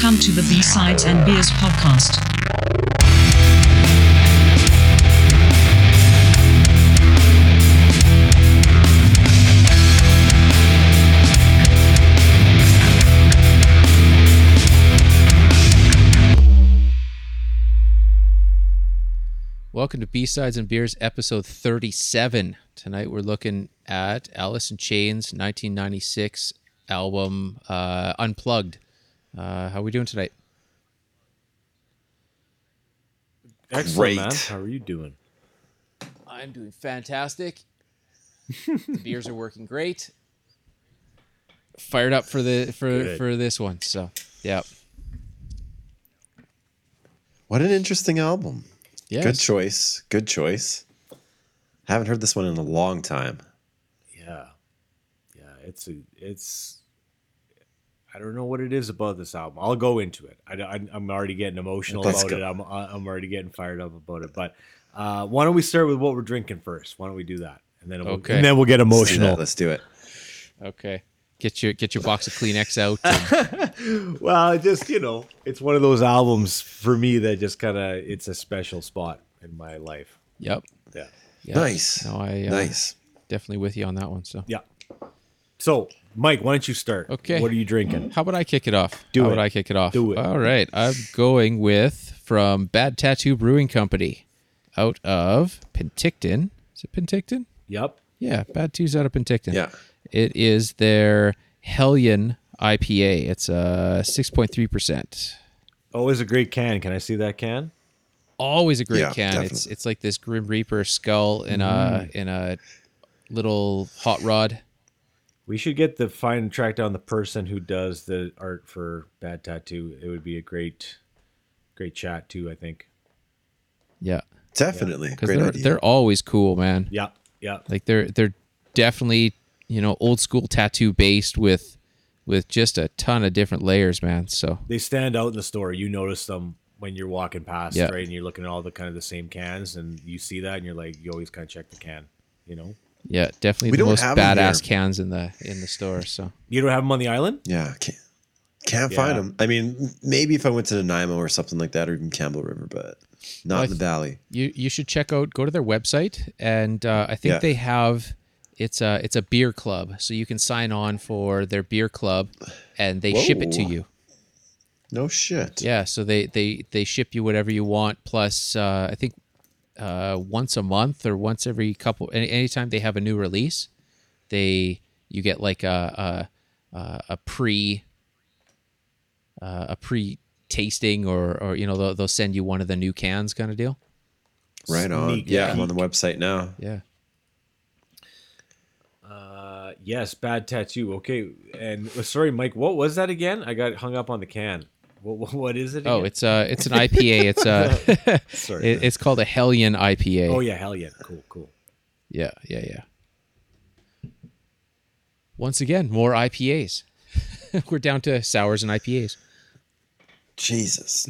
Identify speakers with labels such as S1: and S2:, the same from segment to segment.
S1: Welcome to the B-Sides and Beers podcast.
S2: Welcome to B-Sides and Beers episode 37. Tonight we're looking at Alice in Chains 1996 album uh, Unplugged. Uh, how are we doing tonight?
S3: Excellent,
S4: Great.
S3: man. How are you doing?
S2: I'm doing fantastic. the beers are working great. Fired up for the for
S3: Good.
S2: for this one. So, yeah.
S4: What an interesting album.
S2: Yeah.
S4: Good choice. Good choice. Haven't heard this one in a long time.
S3: Yeah, yeah. It's a, it's. I don't know what it is about this album. I'll go into it. I, am already getting emotional
S4: Let's
S3: about
S4: go.
S3: it. I'm, I'm already getting fired up about it. But uh, why don't we start with what we're drinking first? Why don't we do that, and then we'll,
S2: Okay.
S3: and then we'll get
S4: Let's do
S3: emotional.
S4: Let's do it.
S2: Okay. Get your get your box of Kleenex out. and-
S3: Well, it just you know, it's one of those albums for me that just kind of it's a special spot in my life.
S2: yep.
S3: Yeah,
S2: yep.
S4: Nice.
S2: No, I uh,
S4: nice.
S2: definitely with you on that one. So,
S3: yeah. So, Mike, why don't you start?
S2: Okay.
S3: What are you drinking?
S2: How about I kick it off?
S3: Do
S2: How
S3: it.
S2: about I kick it off?
S3: Do it.
S2: All right. I'm going with from Bad Tattoo Brewing Company out of Penticton. Is it Penticton?
S3: Yep.
S2: Yeah, Bad Two's out of Penticton.
S4: Yeah.
S2: It is their Hellion IPA. It's uh 6.3%.
S3: Always a great can. Can I see that can?
S2: Always a great
S4: Yeah,
S2: can. It's
S4: definitely.
S2: it's like this Grim Reaper skull in a in a little hot rod.
S3: We should get the find track down the person who does the art for Bad Tattoo. It would be a great, great chat too. I think.
S2: Yeah.
S4: Definitely.
S2: Because
S4: Great
S2: they're
S4: idea.
S2: they're always cool, man.
S3: Yeah, yeah,
S2: Like they're they're definitely you know old school tattoo based with with just a ton of different layers, man. So
S3: they stand out in the store. You notice them when you're walking past,
S2: Yeah.
S3: right? And you're looking at all the kind of the same cans, and you see that, and you're like, you always kind of check the can. You know,
S2: yeah, definitely
S4: We
S2: the most badass cans in the in the store. So
S3: you don't have them on the island.
S4: yeah. Can't, can't
S3: Yeah.
S4: find them. I mean, maybe if I went to Nanaimo or something like that, or even Campbell River, but not
S2: Well,
S4: in the valley.
S2: you you should check out go to their website and uh, I think
S4: Yeah.
S2: they have it's a it's a beer club so you can sign on for their beer club and they ship it to you.
S4: No shit.
S2: Yeah, so they they they ship you whatever you want plus uh, I think uh, once a month or once every couple any anytime they have a new release, they you get like a a, a, a pre uh, a pre tasting or or you know they'll, they'll send you one of the new cans kind of deal.
S4: Right on.
S3: Sneak
S4: Yeah, I'm on the website now.
S2: Yeah.
S3: Uh, yes, Bad Tattoo. Okay, and uh, sorry, Mike. What was that again? I got hung up on the can. What what, what is it?
S2: Oh,
S3: again?
S2: it's uh it's an IPA. It's uh
S3: sorry.
S2: it, it's called a Hellion IPA.
S3: oh yeah, Hellion. cool, cool.
S2: yeah, yeah, yeah. Once again, more IPAs. We're down to sours and IPAs.
S4: Jesus.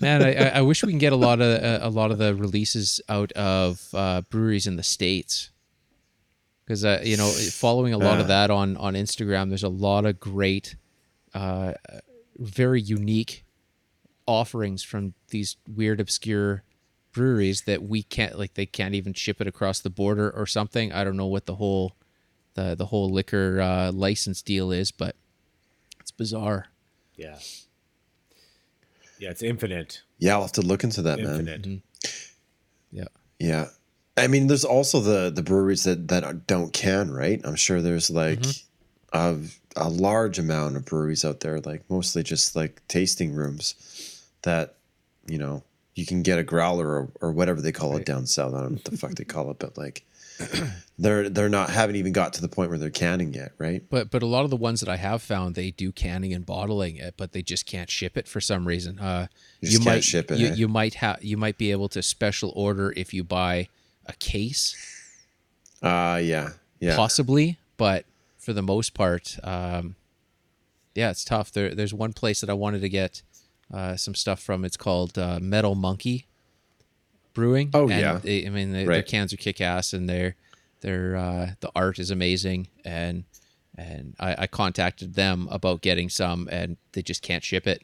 S2: Man, I, I I wish we can get a lot of uh, a lot of the releases out of uh, breweries in the states. Because uh, you know, following a lot of that on on Instagram, there's a lot of great, uh, very unique offerings from these weird, obscure breweries that we can't like. They can't even ship it across the border or something. I don't know what the whole the the whole liquor uh, license deal is, but it's bizarre.
S3: Yeah, yeah, it's infinite,
S4: Yeah, I'll have to look into that, man.
S3: infinite.
S2: Yeah.
S4: Yeah. I mean, there's also the the breweries that that don't can, right? I'm sure there's like a, a large amount of breweries out there, like mostly just like tasting rooms that, you know, you can get a growler or, or whatever they call it down south. I don't know what the fuck they call it, but like they're they're not haven't even got to the point where they're canning yet, right?
S2: But but a lot of the ones that I have found, they do canning and bottling it, but they just can't ship it for some reason. Uh,
S4: You just can't
S2: might
S4: ship it,
S2: You,
S4: eh?
S2: you might have you might be able to special order if you buy a case,
S4: Uh yeah. Yeah.
S2: possibly, but for the most part, um, yeah, it's tough. There there's one place that I wanted to get uh, some stuff from. It's called uh, Metal Monkey Brewing.
S4: Oh,
S2: and
S4: yeah.
S2: they- I mean they, their cans are kick ass, and their their uh, the art is amazing, and and I, I contacted them about getting some, and they just can't ship it.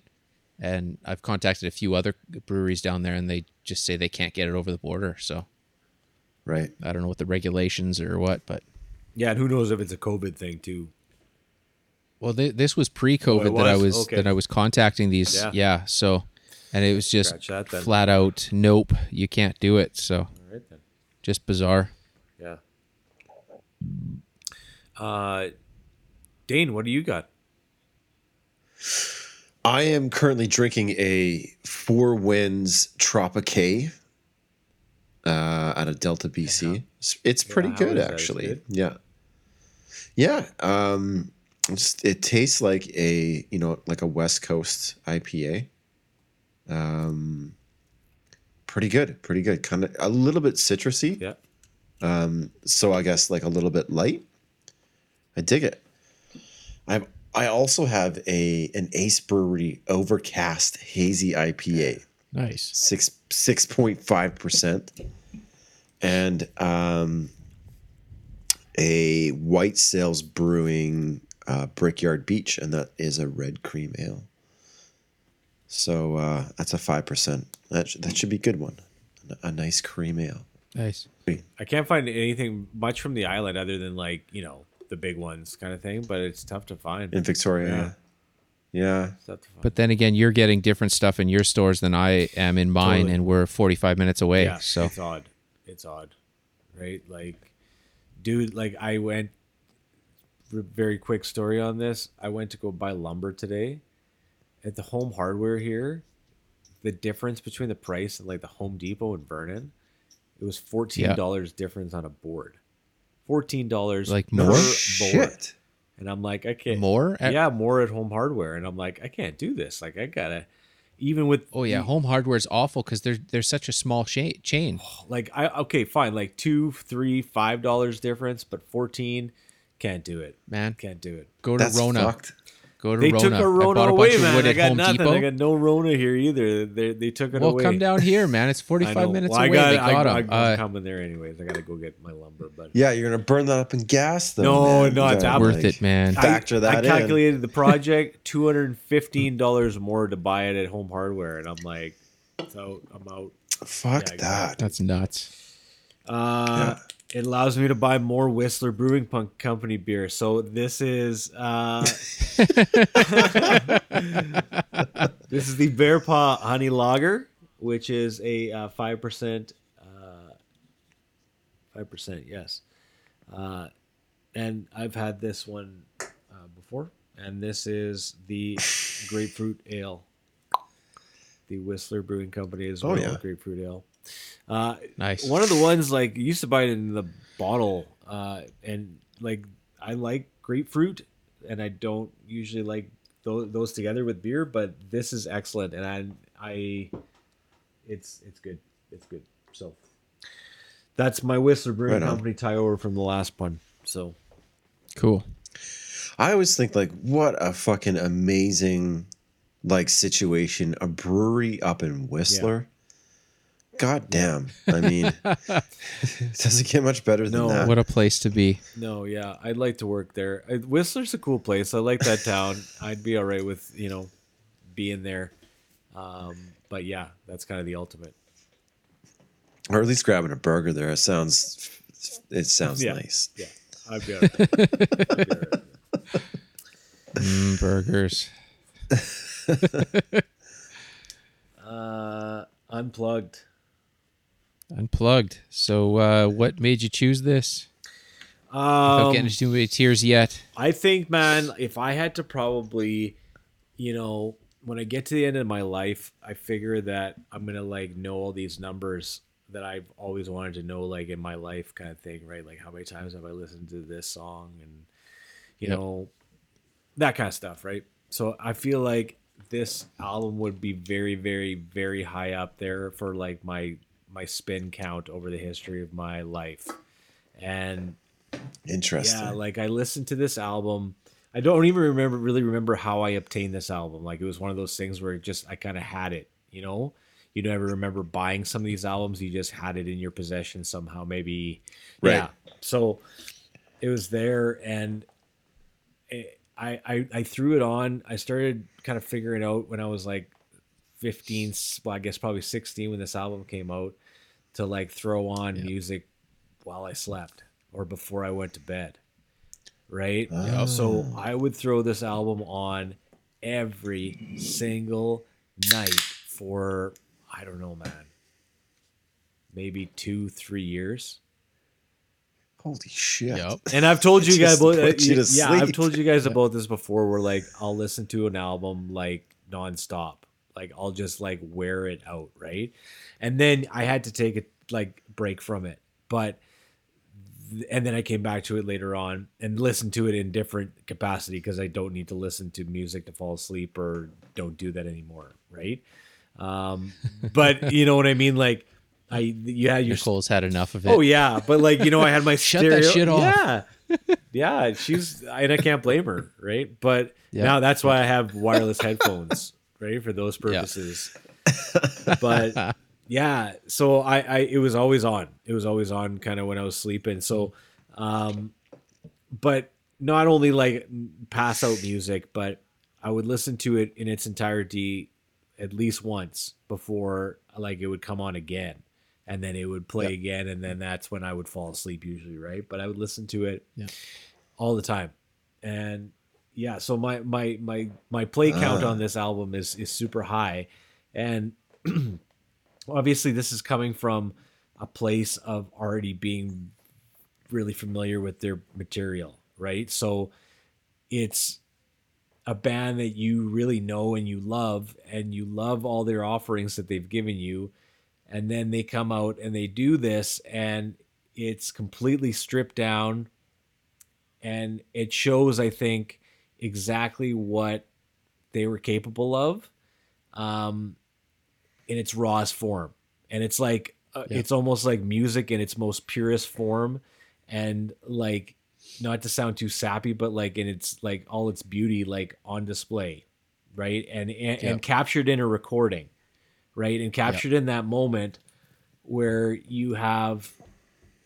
S2: And I've contacted a few other breweries down there, and they just say they can't get it over the border. So
S4: Right.
S2: I don't know what the regulations are or what, but
S3: Yeah, and who knows if it's a COVID thing too.
S2: well, th- this was pre-COVID
S3: Oh, it
S2: that I
S3: was?
S2: was
S3: Okay.
S2: that I was contacting these.
S3: Yeah.
S2: Yeah. so and it was just
S3: that
S2: flat out, nope, you can't do it. So
S3: All right then.
S2: just bizarre.
S3: Yeah. Uh, Dane, what do you got?
S4: I am currently drinking a Four Winds Tropique uh, out of Delta BC. It's, it's pretty
S3: how
S4: good,
S3: is that? Is it
S4: actually.
S3: good?
S4: Yeah, yeah. Um, it's, it tastes like a you know like a West Coast IPA. Um, pretty good, pretty good. Kind of a little bit citrusy.
S3: Yeah.
S4: Um, so I guess like a little bit light. I dig it. I I also have a an Ace Brewery Overcast Hazy IPA,
S2: Nice.
S4: six six point five percent, and um, a White Sails Brewing uh, Brickyard Beach, and that is a red cream ale. So uh, that's a five percent. That sh- that should be a good one. A nice cream ale.
S2: Nice.
S3: I can't find anything much from the island other than like you know the big ones kind of thing, but it's tough to find.
S4: in Victoria. Yeah.
S3: It's tough to find.
S2: But then again, you're getting different stuff in your stores than I am in mine,
S3: Totally.
S2: and we're 45 minutes away.
S3: yeah,
S2: so
S3: it's odd. It's odd, right? Like, dude, like I went. Very quick story on this. I went to go buy lumber today, at the Home Hardware here. The difference between the price and like the Home Depot in Vernon, it was fourteen dollars difference on a board. Fourteen dollars
S2: Like more?
S3: board.
S4: Shit.
S3: And I'm like, I can't
S2: More at-
S3: yeah, more at Home Hardware, and I'm like, I can't do this. Like, I gotta, even with
S2: Oh yeah, Home hardware is awful because they're they're such a small cha- chain.
S3: like I okay, fine, like two, three, five dollars difference, but fourteen, can't do it.
S2: Man,
S3: Can't do it.
S2: go to
S4: That's
S2: Rona.
S4: fucked.
S2: Go to
S3: They
S2: Rona.
S3: took a Rona
S2: bought
S3: away,
S2: bunch
S3: man.
S2: wood
S3: I got
S2: Home
S3: nothing.
S2: Depot.
S3: I got no Rona here either. They they took it
S2: well,
S3: away.
S2: come down here, man. It's 45 minutes
S3: Well, I
S2: away.
S3: got,
S2: they
S3: I,
S2: got
S3: I,
S2: 'em.
S3: I'm
S2: Uh,
S3: coming there anyways. I gotta go get my lumber, but
S4: Yeah, you're gonna burn that up in gas, though.
S3: No,
S4: man.
S3: no,
S4: You
S3: it's
S4: gotta,
S2: worth
S4: like,
S2: it, man.
S4: Factor
S3: I,
S4: that
S3: I
S4: in.
S3: calculated the project two hundred and fifteen dollars more to buy it at Home Hardware, and I'm like, so I'm out.
S4: Fuck
S3: Yeah, exactly.
S4: that.
S2: That's nuts.
S3: Uh, It allows me to buy more Whistler Brewing Punk Company beer. So this is uh, this is the Bear Paw Honey Lager, which is a uh, five percent, uh, five percent, yes. Uh, and I've had this one uh, before, and this is the grapefruit ale. The Whistler Brewing Company is
S4: Oh, yeah.
S3: grapefruit ale. Uh,
S2: Nice.
S3: one of the ones like you used to buy it in the bottle, uh, and like I like grapefruit, and I don't usually like those, those together with beer, but this is excellent, and I, I, it's it's good, it's good. So that's my Whistler Brewing
S4: Right on.
S3: Company tie over from the last one. So
S2: Cool.
S4: I always think like, what a fucking amazing like situation. A brewery up in Whistler. God damn. I mean, it doesn't get much better than
S3: No.
S4: that.
S2: What a place to be.
S3: no, yeah, I'd like to work there. Whistler's a cool place. I like that town. I'd be all right with you know being there. Um, but yeah, that's kind of the ultimate.
S4: or at least grabbing a burger there. It sounds, it sounds
S3: Yeah.
S4: nice.
S3: Yeah, I'd be all right. I'd be all right.
S2: Mm, burgers.
S3: Uh, unplugged.
S2: Unplugged. So, uh, what made you choose this? Without
S3: Um,
S2: getting into too many tears yet.
S3: I think, man, if I had to probably, you know, when I get to the end of my life, I figure that I'm gonna like know all these numbers that I've always wanted to know, like in my life, kind of thing, right? Like how many times have I listened to this song, and you
S2: Yep.
S3: know, that kind of stuff, right? So I feel like this album would be very, very, very high up there for like my my spin count over the history of my life, and
S4: Interesting.
S3: yeah, like I listened to this album. I don't even remember really remember how I obtained this album. Like it was one of those things where it just I kind of had it, you know. You never remember buying some of these albums. You just had it in your possession somehow, maybe.
S4: Right.
S3: Yeah. So it was there, and I, I I threw it on. I started kind of figuring out when I was like 15, well, I guess probably 16 when this album came out to like throw on music while I slept or before I went to bed. Right? Ah. So I would throw this album on every single night for I don't know, man. Maybe 2 3 years.
S4: Holy shit.
S2: Yep.
S3: And I've told you guys about
S4: uh, you to
S3: yeah, I've told you guys about this before. Where like I'll listen to an album like nonstop, like I'll just like wear it out, right? And then I had to take a like break from it, but and then I came back to it later on and listened to it in different capacity because I don't need to listen to music to fall asleep or don't do that anymore, right? Um, but you know what I mean, like. I yeah, you're
S2: Nicole's had enough of it.
S3: Oh yeah, but like you know, I had my
S2: Shut
S3: stereo.
S2: that shit off.
S3: Yeah, yeah, she's and I can't blame her, right? But
S2: Yeah.
S3: now that's why I have wireless headphones, right, for those purposes. But yeah, so I, I it was always on. It was always on, kind of when I was sleeping. So, um, but not only like pass out music, but I would listen to it in its entirety at least once before like it would come on again and then it would play again and then that's when I would fall asleep usually, right? But I would listen to it
S2: Yeah.
S3: all the time. And yeah, so my my my my play count on this album is is super high and obviously this is coming from a place of already being really familiar with their material, right? So it's a band that you really know and you love and you love all their offerings that they've given you and then they come out and they do this and it's completely stripped down and it shows i think exactly what they were capable of um, in its rawest form. And it's like uh,
S2: Yeah.
S3: it's almost like music in its most purest form. And like not to sound too sappy but like in its like all its beauty like on display right? And and,
S2: Yeah.
S3: and captured in a recording right? And captured in that moment where you have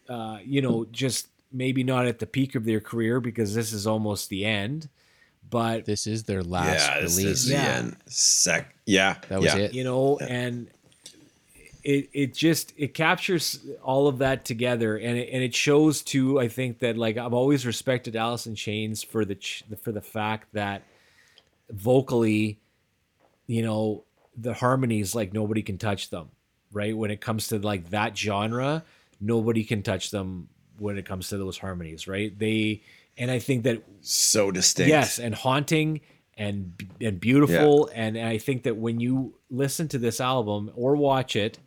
S3: uh you know just maybe not at the peak of their career because this is almost the end but
S2: This is their last
S4: yeah, this
S2: release.
S4: is the
S3: Yeah.
S4: end. Sec. Yeah,
S2: That was
S4: yeah.
S2: it.
S3: you know and it it just it captures all of that together and it, and it shows too i think that like i've always respected Alice in Chains for the ch- for the fact that vocally you know the harmonies like nobody can touch them right when it comes to like that genre nobody can touch them when it comes to those harmonies right they and i think that
S4: So distinct.
S3: Yes, and haunting and and beautiful. And, I think that when you listen to this album or watch it,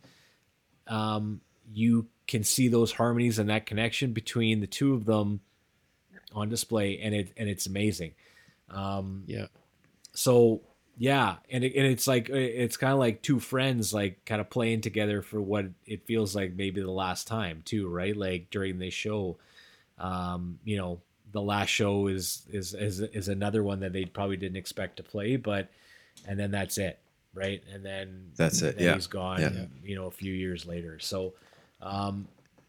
S3: um, you can see those harmonies and that connection between the two of them on display, and it and it's amazing. Um,
S2: Yeah.
S3: so yeah, and it, and it's like it's kind of like two friends like kind of playing together for what it feels like maybe the last time too, right? Like during this show, um, you know, the last show is is is is another one that they probably didn't expect to play, but and then that's it, right? And then
S4: That's it,
S3: then
S4: yeah.
S3: he's gone.
S4: Yeah.
S3: You know, a few years later. So, um,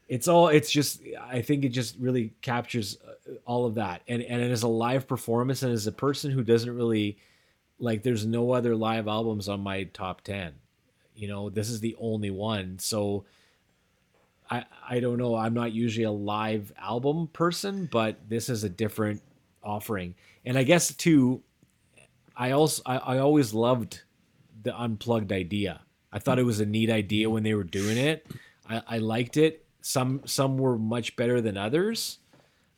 S3: it's all it's just I think it just really captures uh, all of that, and and as a live performance, and as a person who doesn't really like, there's no other live albums on my top ten. You know, this is the only one. So. I, I don't know. I'm not usually a live album person, but this is a different offering. And I guess too, I also I, I always loved the unplugged idea. I thought it was a neat idea when they were doing it. I, I liked it. Some some were much better than others.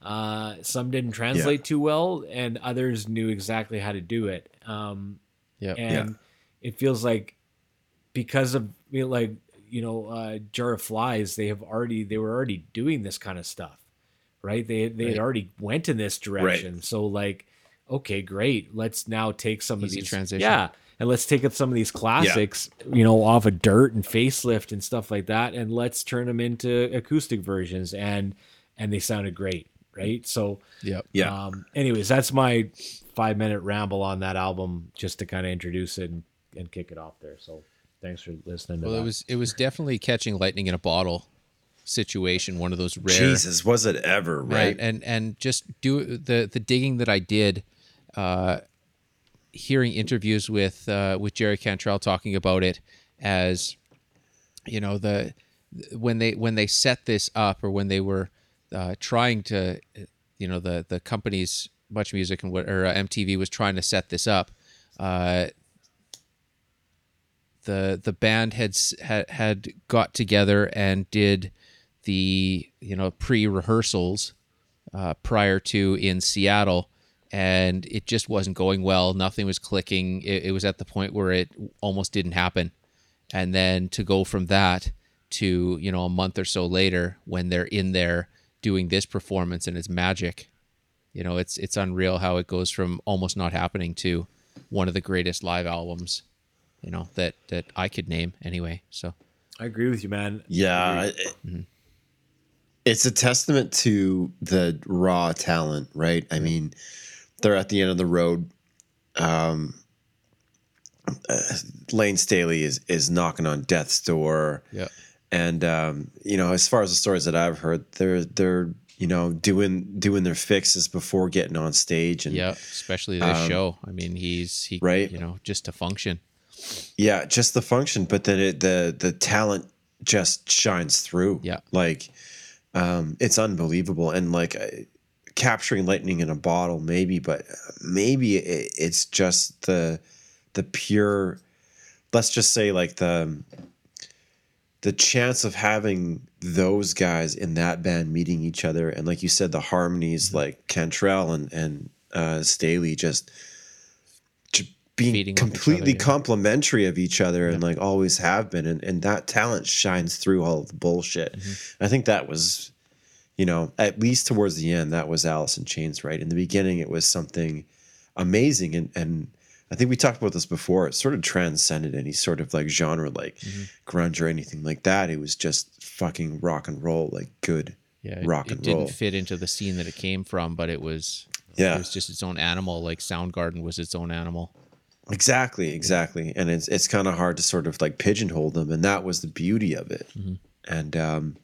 S3: Uh, some didn't translate too well, and others knew exactly how to do it. Um,
S2: Yeah.
S3: and it feels like because of you know, like you know uh, jar of flies they have already they were already doing this kind of stuff right they they had already went in this direction so like okay great let's now take some
S2: Easy
S3: of these
S2: transition.
S3: yeah and let's take up some of these classics you know off of dirt and facelift and stuff like that and let's turn them into acoustic versions and and they sounded great right so
S2: Yep.
S4: Yeah.
S3: um, anyways, that's my five minute ramble on that album, just to kind of introduce it and, and kick it off there. So thanks for listening to
S2: Well,
S3: that.
S2: it was it was definitely catching lightning in a bottle situation, one of those rare
S4: Jesus, was it ever
S2: Man,
S4: right?
S2: and and just do the the digging that I did, uh, hearing interviews with uh, with Jerry Cantrell talking about it as, you know, the when they when they set this up or when they were uh, trying to, you know, the the company's Much Music and what or uh, MTV was trying to set this up. Uh, the the band had had had got together and did the you know pre rehearsals uh, prior to in Seattle, and it just wasn't going well. Nothing was clicking. It, it was at the point where it almost didn't happen, and then to go from that to you know a month or so later when they're in there doing this performance and it's magic. You know, it's it's unreal how it goes from almost not happening to one of the greatest live albums, you know, that that I could name anyway. So
S3: I agree with you, man.
S4: Yeah. it- It's a testament to the raw talent, right? I mean, they're at the end of the road. Um, uh, Layne Staley is is knocking on death's door.
S2: yeah,
S4: and um, you know, as far as the stories that I've heard, they're they're you know doing doing their fixes before getting on stage, and
S2: yeah, especially this show. I mean, he's he
S4: Right.
S2: you know just to function.
S4: Yeah, just the function, but then it, the the talent just shines through.
S2: Yeah.
S4: like um, it's unbelievable, and like uh, capturing lightning in a bottle, maybe, but maybe it, it's just the the pure. Let's just say like the the chance of having those guys in that band meeting each other, and like you said, the harmonies like Cantrell and and uh, Staley just. Being completely
S2: other, yeah.
S4: complementary of each other and like always have been and, and that talent shines through all the bullshit
S2: Mm-hmm.
S4: i think that was you know at least towards the end that was alice in chains right in the beginning it was something amazing and and i think we talked about this before it sort of transcended any sort of like genre like
S2: Mm-hmm.
S4: grunge or anything like that it was just fucking rock and roll like good
S2: Yeah, it-
S4: rock
S2: it,
S4: and
S2: didn't
S4: roll
S2: fit into the scene that it came from, but it was
S4: Yeah.
S2: it was just its own animal. Like Soundgarden was its own animal.
S4: Exactly, exactly. And it's it's kind of hard to sort of like pigeonhole them, and that was the beauty of it. And um,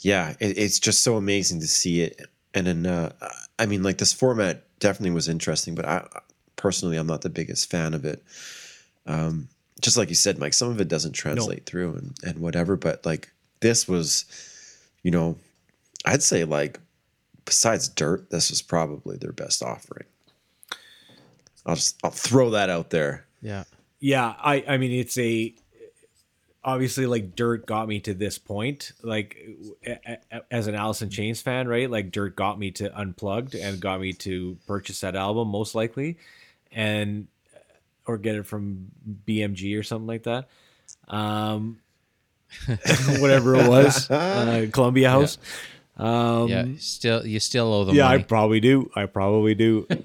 S4: yeah, it, it's just so amazing to see it. And then, uh, I mean, like this format definitely was interesting, but I personally, I'm not the biggest fan of it. Um, just like you said, Mike, some of it doesn't translate through and and whatever. But like this was, you know, I'd say like besides Dirt, this was probably their best offering. I'll just I'll throw that out there.
S2: Yeah,
S3: Yeah, I I mean it's a obviously like Dirt got me to this point. Like a- a- as an Alice in Chains fan, right? Like Dirt got me to Unplugged and got me to purchase that album most likely, and or get it from BMG or something like that. Um, whatever it was, uh, Columbia House. Um,
S2: yeah. Still, you still owe them
S3: yeah, I probably do. I probably do.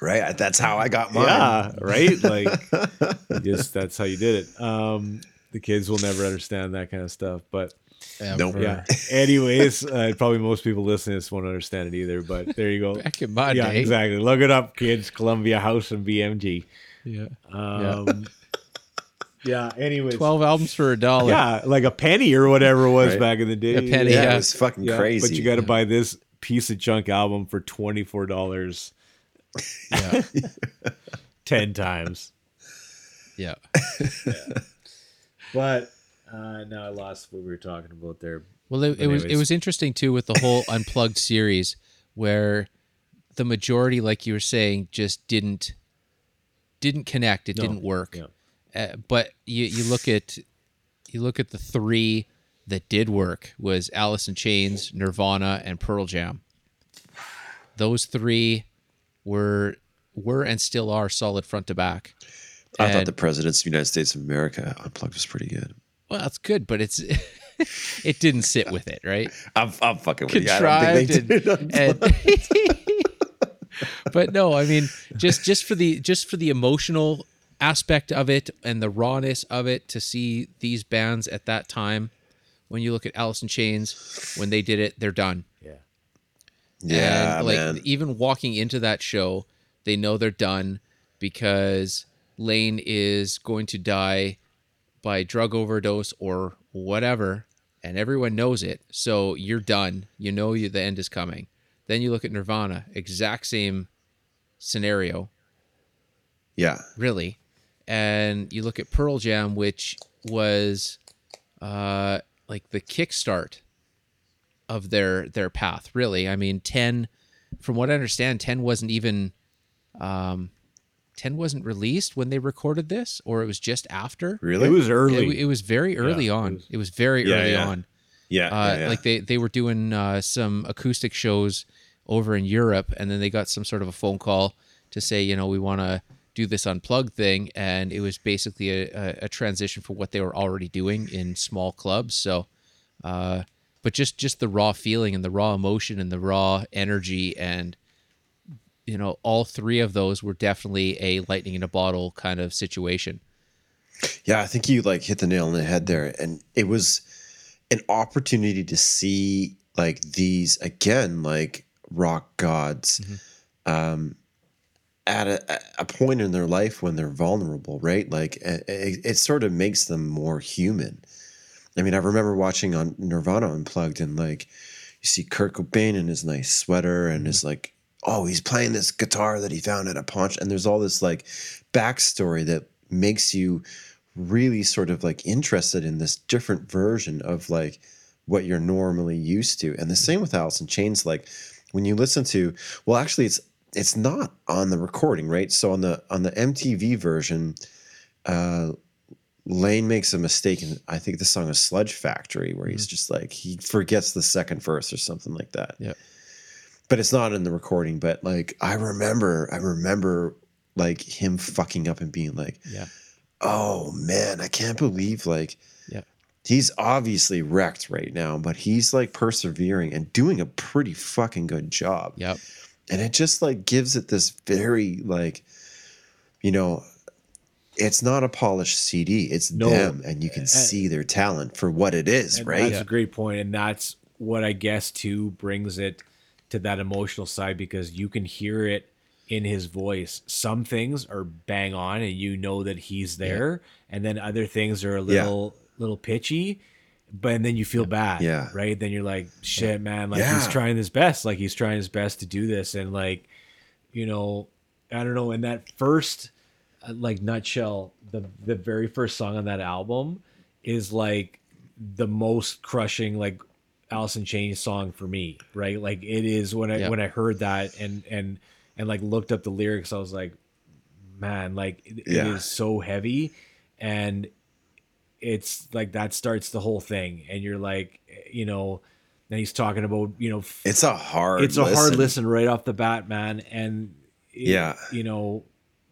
S4: Right, that's how I got mine.
S3: Yeah, right. Like, just that's how you did it. Um, the kids will never understand that kind of stuff, but
S4: Nope.
S3: yeah. Anyways, uh, probably most people listening to this won't understand it either. But there you go.
S2: Back in my
S3: yeah,
S2: day.
S3: exactly. Look it up, kids. Columbia House and BMG.
S2: Yeah.
S3: Um, yeah. Anyways,
S2: Twelve albums for a dollar.
S3: Yeah, like a penny or whatever it was
S4: Right.
S3: back in the day.
S2: A penny,
S4: Yeah,
S2: Yeah.
S4: it was fucking
S3: Yeah,
S4: crazy.
S3: But you got to buy this piece of junk album for twenty four dollars
S2: yeah,
S3: ten times.
S2: yeah.
S3: But uh, now I lost what we were talking about there.
S2: Well, it, it was it was interesting too with the whole unplugged series, where the majority, like you were saying, just didn't didn't connect. It
S3: No.
S2: didn't work.
S3: Yeah.
S2: Uh, but you you look at you look at the three that did work was Alice in Chains, Nirvana, and Pearl Jam. Those three were were and still are solid front to back.
S4: I thought the presidents of the United States of America unplugged was pretty good.
S2: well, it's good, but it's it didn't sit with it, right?
S4: I'm, I'm fucking with you. I don't think
S2: contrived
S4: they
S2: and,
S4: it
S2: and but no i mean just just for the just for the emotional aspect of it and the rawness of it to see these bands at that time when you look at alice in chains when they did it they're done
S3: Yeah.
S4: yeah,
S2: and like
S4: man.
S2: even walking into that show they know they're done because layne is going to die by drug overdose or whatever and everyone knows it. So you're done. You know you the end is coming. Then you look at Nirvana, exact same scenario,
S4: Yeah.
S2: really. And you look at Pearl Jam, which was uh, like the kickstart of their their path. Really, I mean, ten. From what I understand, ten wasn't even. Um, 10 wasn't released when they recorded this or it was just after
S4: Really?
S3: It was early.
S2: it, it was very early
S3: Yeah, it
S2: on
S3: was-
S2: it was very
S4: Yeah,
S2: early
S4: yeah.
S2: on
S4: yeah,
S2: uh,
S4: yeah, yeah.
S2: like they they were doing uh, some acoustic shows over in Europe, and then they got some sort of a phone call to say, you know, we want to do this unplugged thing, and it was basically a, a, transition for what they were already doing in small clubs. So, uh, but just just the raw feeling and the raw emotion and the raw energy and you know all three of those were definitely a lightning in a bottle kind of situation.
S4: Yeah, I think you like hit the nail on the head there, and it was an opportunity to see like these again, like rock gods, um, at a, a point in their life when they're vulnerable, right? Like it, it, it sort of makes them more human. I mean, I remember watching on Nirvana Unplugged, and like you see Kurt Cobain in his nice sweater, and mm-hmm. is like, oh, he's playing this guitar that he found at a pawn shop, and there's all this like backstory that makes you really sort of like interested in this different version of like what you're normally used to. And the mm-hmm. same with Alice in Chains. Like when you listen to, well, actually, it's it's not on the recording, right? So on the on the MTV version, uh, Layne makes a mistake, and I think the song is "Sludge Factory," where he's just like he forgets the second verse or something like that.
S2: Yeah.
S4: But it's not in the recording. But like I remember, I remember like him fucking up and being like,
S2: yeah
S4: oh man, I can't believe like
S2: yeah
S4: he's obviously wrecked right now, but he's like persevering and doing a pretty fucking good job.
S2: yep
S4: And it just like gives it this very like, you know, it's not a polished CD. It's
S3: No.
S4: them, and you can see their talent for what it is, right?
S3: That's a great point, and that's what I guess too brings it to that emotional side because you can hear it in his voice. Some things are bang on, and you know that he's there, and then other things are a
S4: Yeah.
S3: little little pitchy. But and then you feel bad,
S4: Yeah.
S3: right? Then you're like, shit, man, like he's trying his best, like he's trying his best to do this, and like, you know, I don't know. In that first, uh, like nutshell, the the very first song on that album is like the most crushing like Alice in Chains song for me, right? Like it is when I
S2: Yeah.
S3: when I heard that and and and like looked up the lyrics, I was like, man, like it, it
S4: Yeah.
S3: is so heavy, and it's like that starts the whole thing, and you're like, you know, then he's talking about you know
S4: It's a hard.
S3: it's a hard
S4: listen.
S3: listen right off the bat, man. And it-
S4: Yeah.
S3: you know,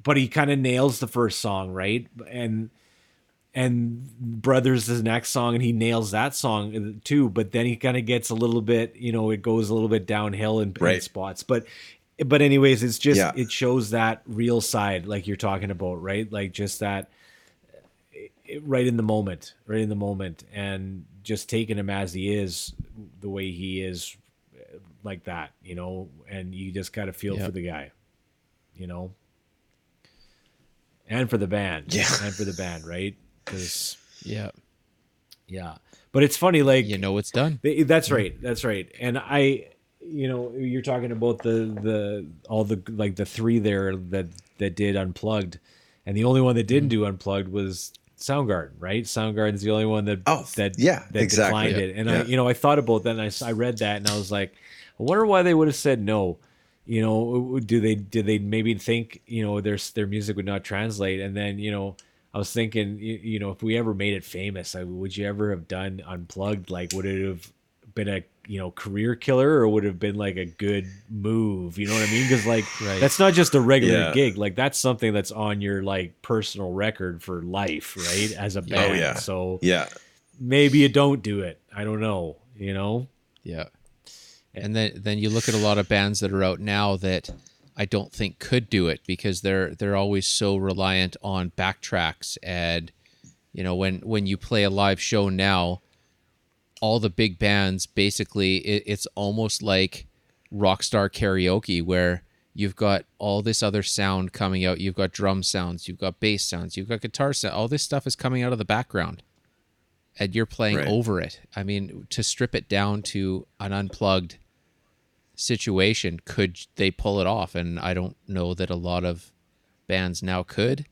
S3: but he kind of nails the first song, right? And and Brothers is the next song, and he nails that song uh, too. But then he kind of gets a little bit, you know, it goes a little bit downhill in, in spots. But but anyways, it's just
S4: Yeah.
S3: it shows that real side, like you're talking about, right? Like just that right in the moment, right in the moment, and just taking him as he is, the way he is, like that, you know, and you just kind of feel
S2: Yep.
S3: for the guy, you know, and for the band,
S4: Yeah.
S3: and for the band, right? Because
S2: yeah
S3: yeah, but it's funny, like
S2: you know it's done
S3: they- That's right. That's right. And I, you know, you're talking about the the all the like the three there that that did unplugged, and the only one that
S4: Mm-hmm.
S3: didn't do unplugged was Soundgarden, right? Soundgarden's the only one that
S4: Oh,
S3: that
S4: yeah,
S3: that
S4: exactly.
S3: declined it. And I, you know, I thought about that and I, I read that and I was like, I wonder why they would have said no. You know, do they did they maybe think you know their their music would not translate? And then you know. I was thinking, you, you know, if we ever made it famous, I, would you ever have done unplugged? Like, would it have been a you know career killer, or would have been like a good move? You know what I mean? Because like
S2: Right.
S3: that's not just a regular
S4: Yeah.
S3: gig. Like that's something that's on your like personal record for life, right? As a oh, band.
S4: Oh, yeah.
S3: So
S4: Yeah.
S3: maybe you don't do it. I don't know. You know?
S2: Yeah. Eh. And then then you look at a lot of bands that are out now that I don't think could do it because they're they're always so reliant on backtracks and you know when when you play a live show now all the big bands basically it, it's almost like rockstar karaoke where you've got all this other sound coming out you've got drum sounds you've got bass sounds you've got guitar sound all this stuff is coming out of the background and you're playing
S4: Right.
S2: over it. I mean, to strip it down to an unplugged situation, could they pull it off? And I don't know that a lot of bands now could.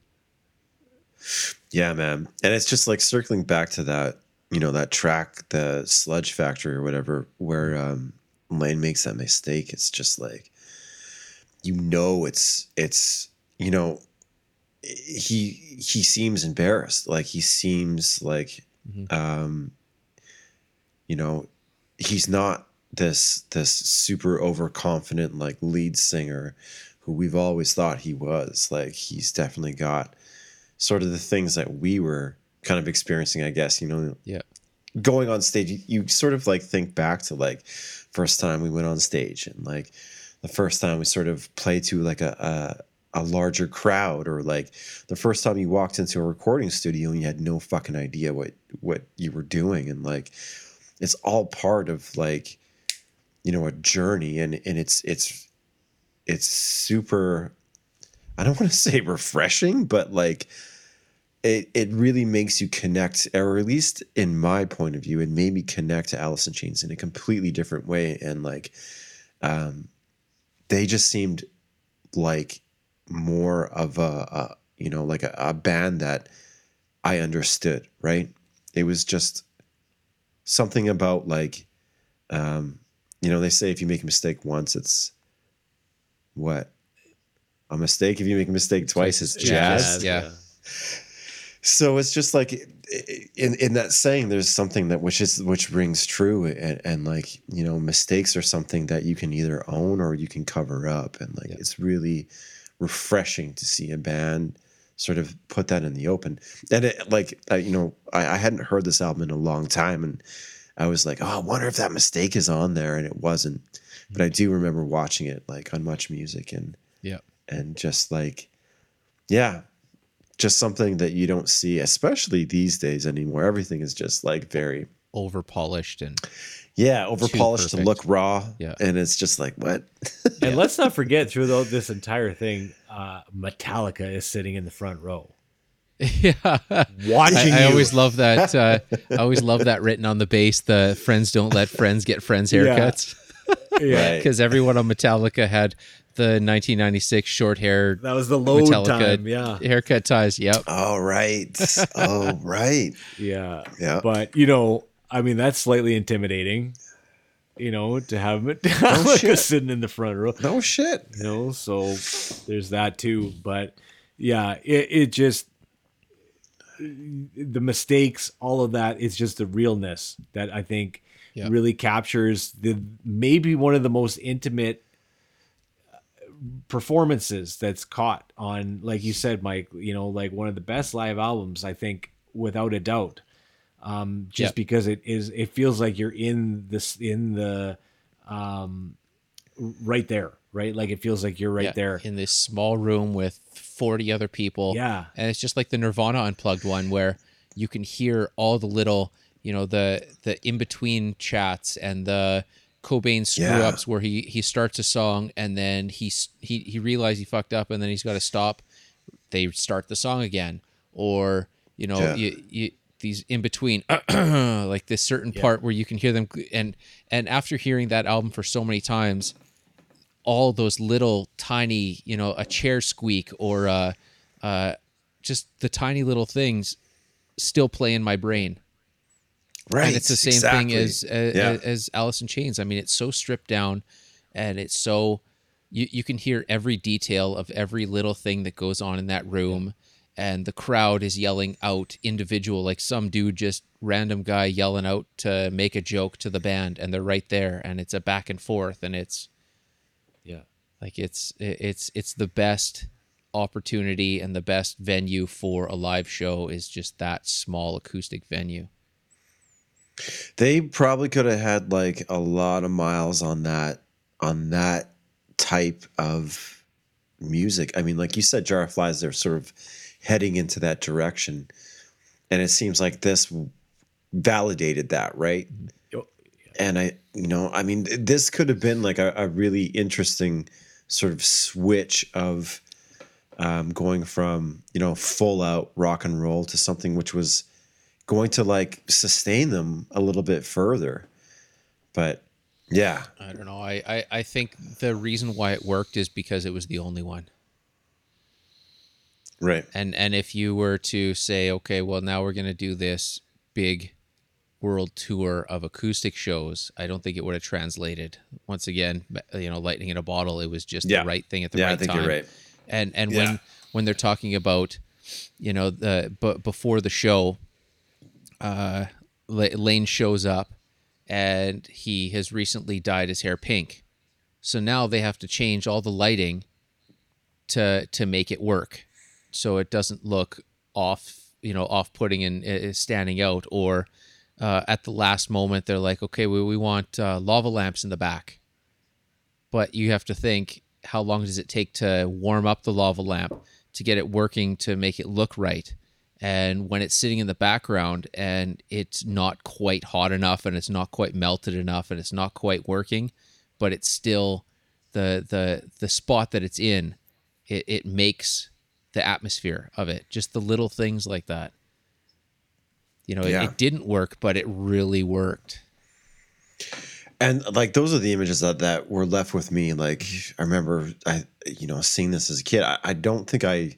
S4: Yeah, man. And it's just like circling back to that, you know, that track, the Sludge Factory or whatever, where um, Layne makes that mistake. It's just like, you know, it's it's you know, he he seems embarrassed. Like he seems like, um, you know, he's not this this super overconfident like lead singer who we've always thought he was. Like he's definitely got sort of the things that we were kind of experiencing, I guess, you know,
S2: Yeah.
S4: going on stage, you, you sort of like think back to like first time we went on stage and like the first time we sort of played to like a, a, a larger crowd or like the first time you walked into a recording studio and you had no fucking idea what, what you were doing. And like, it's all part of like, you know, a journey and, and it's, it's, it's super, I don't want to say refreshing, but like it it really makes you connect, or at least in my point of view, it made me connect to Alice in Chains in a completely different way. And like um they just seemed like more of a, a you know, like a, a band that I understood, right? It was just something about like um you know, they say if you make a mistake once, it's what? A mistake if you make a mistake twice, it's jazz.
S2: Yeah.
S4: So it's just like in in that saying, there's something that which is which rings true, and, and like you know, mistakes are something that you can either own or you can cover up, and like it's really refreshing to see a band sort of put that in the open. And it like I, you know, I, I hadn't heard this album in a long time, and I was like, oh, I wonder if that mistake is on there, and it wasn't. But I mm-hmm. do remember watching it like on Much Music and
S2: Yeah.
S4: and just like yeah just something that you don't see especially these days anymore everything is just like very
S2: Over polished and
S4: yeah over polished to look raw
S2: Yeah.
S4: and it's just like what
S3: And let's not forget throughout this entire thing, uh, Metallica is sitting in the front row.
S2: yeah.
S3: Watching
S2: I, I always love that. Uh, I always love that written on the base. The friends don't let friends get friends haircuts
S3: yeah.
S4: Right.
S2: because everyone on Metallica had the 1996 short hair
S3: That was the load
S2: Metallica
S3: time. Yeah.
S2: haircut ties. Yep.
S4: oh right oh
S3: Yeah.
S4: Yeah.
S3: But, you know, I mean, that's slightly intimidating, you know, to have Metallica
S4: shit.
S3: sitting in the front row.
S4: no shit
S3: you know so there's that too but yeah it, it just the mistakes all of that is just the realness that i think
S2: Yeah.
S3: really captures the maybe one of the most intimate performances that's caught on like you said mike you know like one of the best live albums i think without a doubt um just
S2: Yeah.
S3: because it is it feels like you're in this in the um right there right like it feels like you're right
S2: Yeah,
S3: there
S2: in this small room with 40 other people.
S3: Yeah.
S2: And it's just like the Nirvana unplugged one where you can hear all the little, you know, the the in between chats and the Cobain screw
S4: Yeah.
S2: ups where he he starts a song and then he s- he he realized he fucked up and then he's got to stop. They start the song again or you know
S4: Yeah.
S2: you, you these in between like this certain part where you can hear them and and after hearing that album for so many times all those little tiny, you know, a chair squeak or uh, uh, just the tiny little things still play in my brain.
S4: Right
S2: and it's the same
S4: exactly.
S2: thing as as,
S4: Yeah.
S2: as Alice in Chains. I mean, it's so stripped down, and it's so you you can hear every detail of every little thing that goes on in that room, and the crowd is yelling out individual, like some dude just random guy yelling out to make a joke to the band, and they're right there, and it's a back and forth, and it's
S3: yeah
S2: like it's it's it's the best opportunity and the best venue for a live show is just that small acoustic venue.
S4: They probably could have had like a lot of miles on that on that type of music. I mean like you said jar of flies they're sort of heading into that direction. And it seems like this validated that right?
S3: Yo-
S4: and i you know i mean this could have been like a, a really interesting sort of switch of um, going from you know full out rock and roll to something which was going to like sustain them a little bit further. But yeah,
S2: I don't know. I, I, I think the reason why it worked is because it was the only one.
S4: right.
S2: And and if you were to say, okay, well now we're gonna do this big world tour of acoustic shows, I don't think it would have translated. Once again, you know, lightning in a bottle. It was just
S4: Yeah.
S2: the right thing at the right time.
S4: Yeah, I think
S2: time.
S4: you're right.
S2: And and
S4: Yeah.
S2: when when they're talking about, you know, the but before the show, uh, Layne shows up, and he has recently dyed his hair pink, so now they have to change all the lighting to to make it work, so it doesn't look off, you know, off putting and uh, standing out. Or uh, at the last moment, they're like, okay, we we want uh, lava lamps in the back, but you have to think how long does it take to warm up the lava lamp to get it working to make it look right and when it's sitting in the background and it's not quite hot enough and it's not quite melted enough and it's not quite working but it's still the the the spot that it's in it, it makes the atmosphere of it just the little things like that you know it, it didn't work but it really worked
S4: And like those are the images that, that were left with me. Like I remember I you know seeing this as a kid. I, I don't think I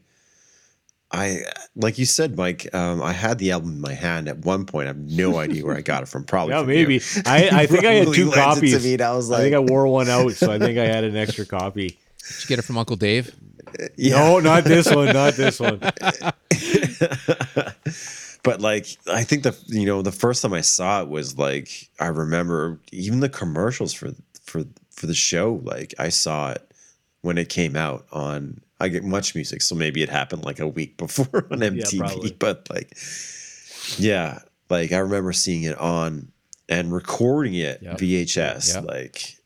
S4: I like you said, Mike, um, I had the album in my hand at one point. I have no idea where I got it from. Probably
S3: Yeah,
S4: from
S3: maybe.
S4: you.
S3: I, I think I had two
S4: lent it to
S3: copies.
S4: me, and I was like,
S3: I think I wore one out, so I think I had an extra copy.
S2: did you get it from uncle dave
S4: Yeah.
S3: No, not this one. Not this one.
S4: but like I think the you know the first time I saw it was like I remember even the commercials for for for the show like I saw it when it came out on I get much music so maybe it happened like a week before on MTV
S3: probably.
S4: but like yeah like I remember seeing it on and recording it
S2: Yep.
S4: VHS
S2: Yep.
S4: like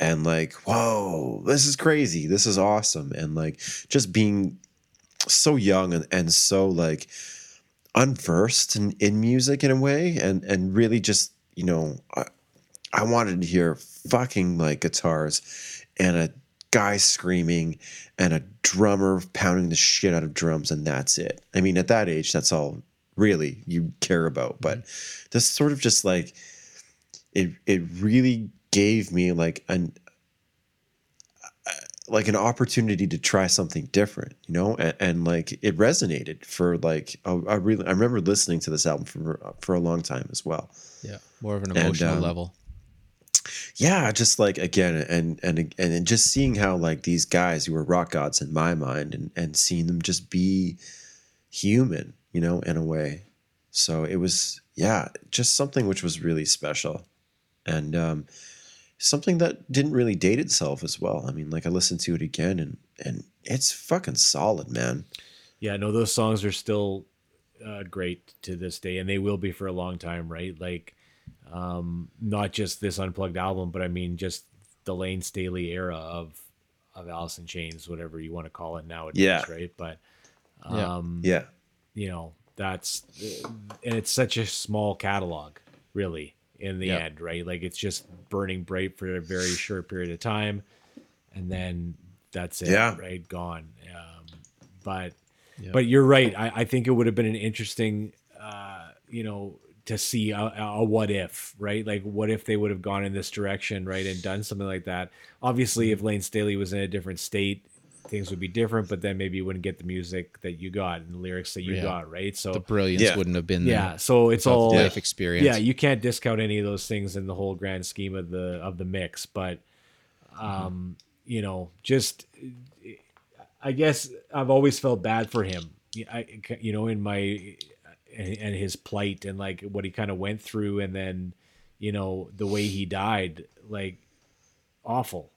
S4: and like whoa this is crazy this is awesome and like just being so young and, and so like unversed in, in music in a way and and really just you know I, I wanted to hear fucking like guitars and a guy screaming and a drummer pounding the shit out of drums and that's it i mean at that age that's all really you care about but this sort of just like it it really gave me like an like an opportunity to try something different, you know, and, and like it resonated for like a, a really. I remember listening to this album for for a long time as well.
S2: yeah more of an
S4: And,
S2: emotional
S4: um,
S2: level
S4: Yeah, just like again, and and and just seeing how like these guys who were rock gods in my mind, and and seeing them just be human, you know, in a way. So it was yeah, just something which was really special, and um, something that didn't really date itself as well. I mean, like I listened to it again, and and it's fucking solid, man.
S3: Yeah, no, those songs are still uh, great to this day, and they will be for a long time, right? Like, um, not just this unplugged album, but I mean, just the Layne Staley era of of Alice in Chains, whatever you want to call it nowadays,
S4: Yeah.
S3: right? But,
S2: Yeah.
S3: um,
S4: Yeah,
S3: you know, that's and it's such a small catalog, really, in the
S2: Yep.
S3: end, right? Like, it's just burning bright for a very short period of time, and then that's it,
S4: Yeah.
S3: right? Gone. Um, but
S2: Yeah.
S3: but you're right. I, I think it would have been an interesting, uh, you know, to see a, a what if, right? Like, what if they would have gone in this direction, right, and done something like that? Obviously, if Layne Staley was in a different state, things would be different. But then maybe you wouldn't get the music that you got and the lyrics that you
S2: Yeah.
S3: got, right? So
S2: the brilliance
S4: Yeah.
S2: wouldn't have been there.
S3: yeah,
S2: there
S3: so it's all
S2: the life experience
S3: yeah, you can't discount any of those things in the whole grand scheme of the of the mix, but
S2: Mm-hmm.
S3: um, you know, just I guess I've always felt bad for him. Y- I, you know, in my and, and his plight and like what he kind of went through, and then you know the way he died, like awful.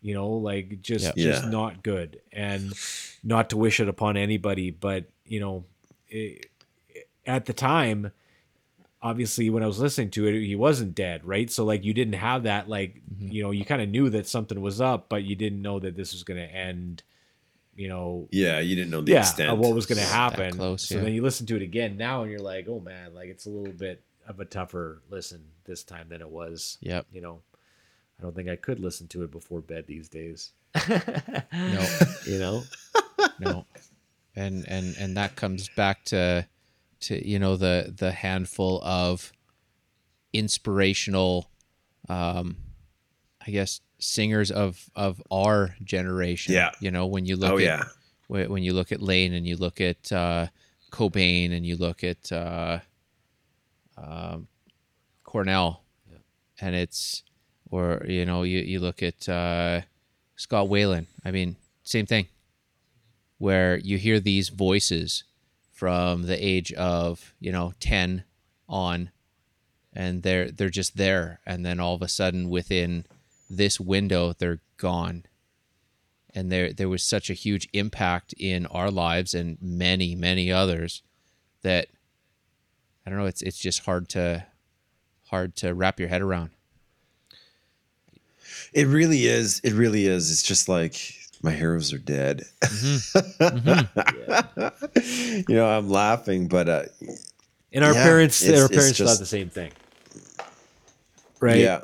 S3: You know, like just
S2: Yep.
S3: just
S4: Yeah.
S3: not good, and not to wish it upon anybody, but you know, it, at the time obviously when I was listening to it, he wasn't dead, right? So like you didn't have that like mm-hmm. you know you kind of knew that something was up, but you didn't know that this was going to end. You know,
S4: yeah. You didn't know the
S3: yeah,
S4: extent
S3: of what was going to happen.
S2: close,
S3: so
S2: yeah.
S3: then you listen to it again now, and you're like, oh man, like it's a little bit of a tougher listen this time than it was.
S2: Yep.
S3: You know, I don't think I could listen to it before bed these days.
S2: no
S3: You know,
S2: no and and and that comes back to to you know the the handful of inspirational um i guess singers of of our generation
S4: Yeah.
S2: you know when you look
S4: Oh,
S2: at
S4: yeah.
S2: when you look at layne and you look at uh cobain and you look at uh um cornell and it's or you know you, you look at uh scott weiland i mean same thing where you hear these voices from the age of you know 10 on and they're they're just there and then all of a sudden within this window they're gone and there there was such a huge impact in our lives and many many others that I don't know it's it's just hard to hard to wrap your head around
S4: It really is. It really is. It's just like my heroes are dead. you know, I'm laughing, but uh,
S3: And our
S4: Yeah,
S3: parents,
S4: it's-
S3: our parents
S4: just-
S3: thought the same thing, right?
S4: yeah,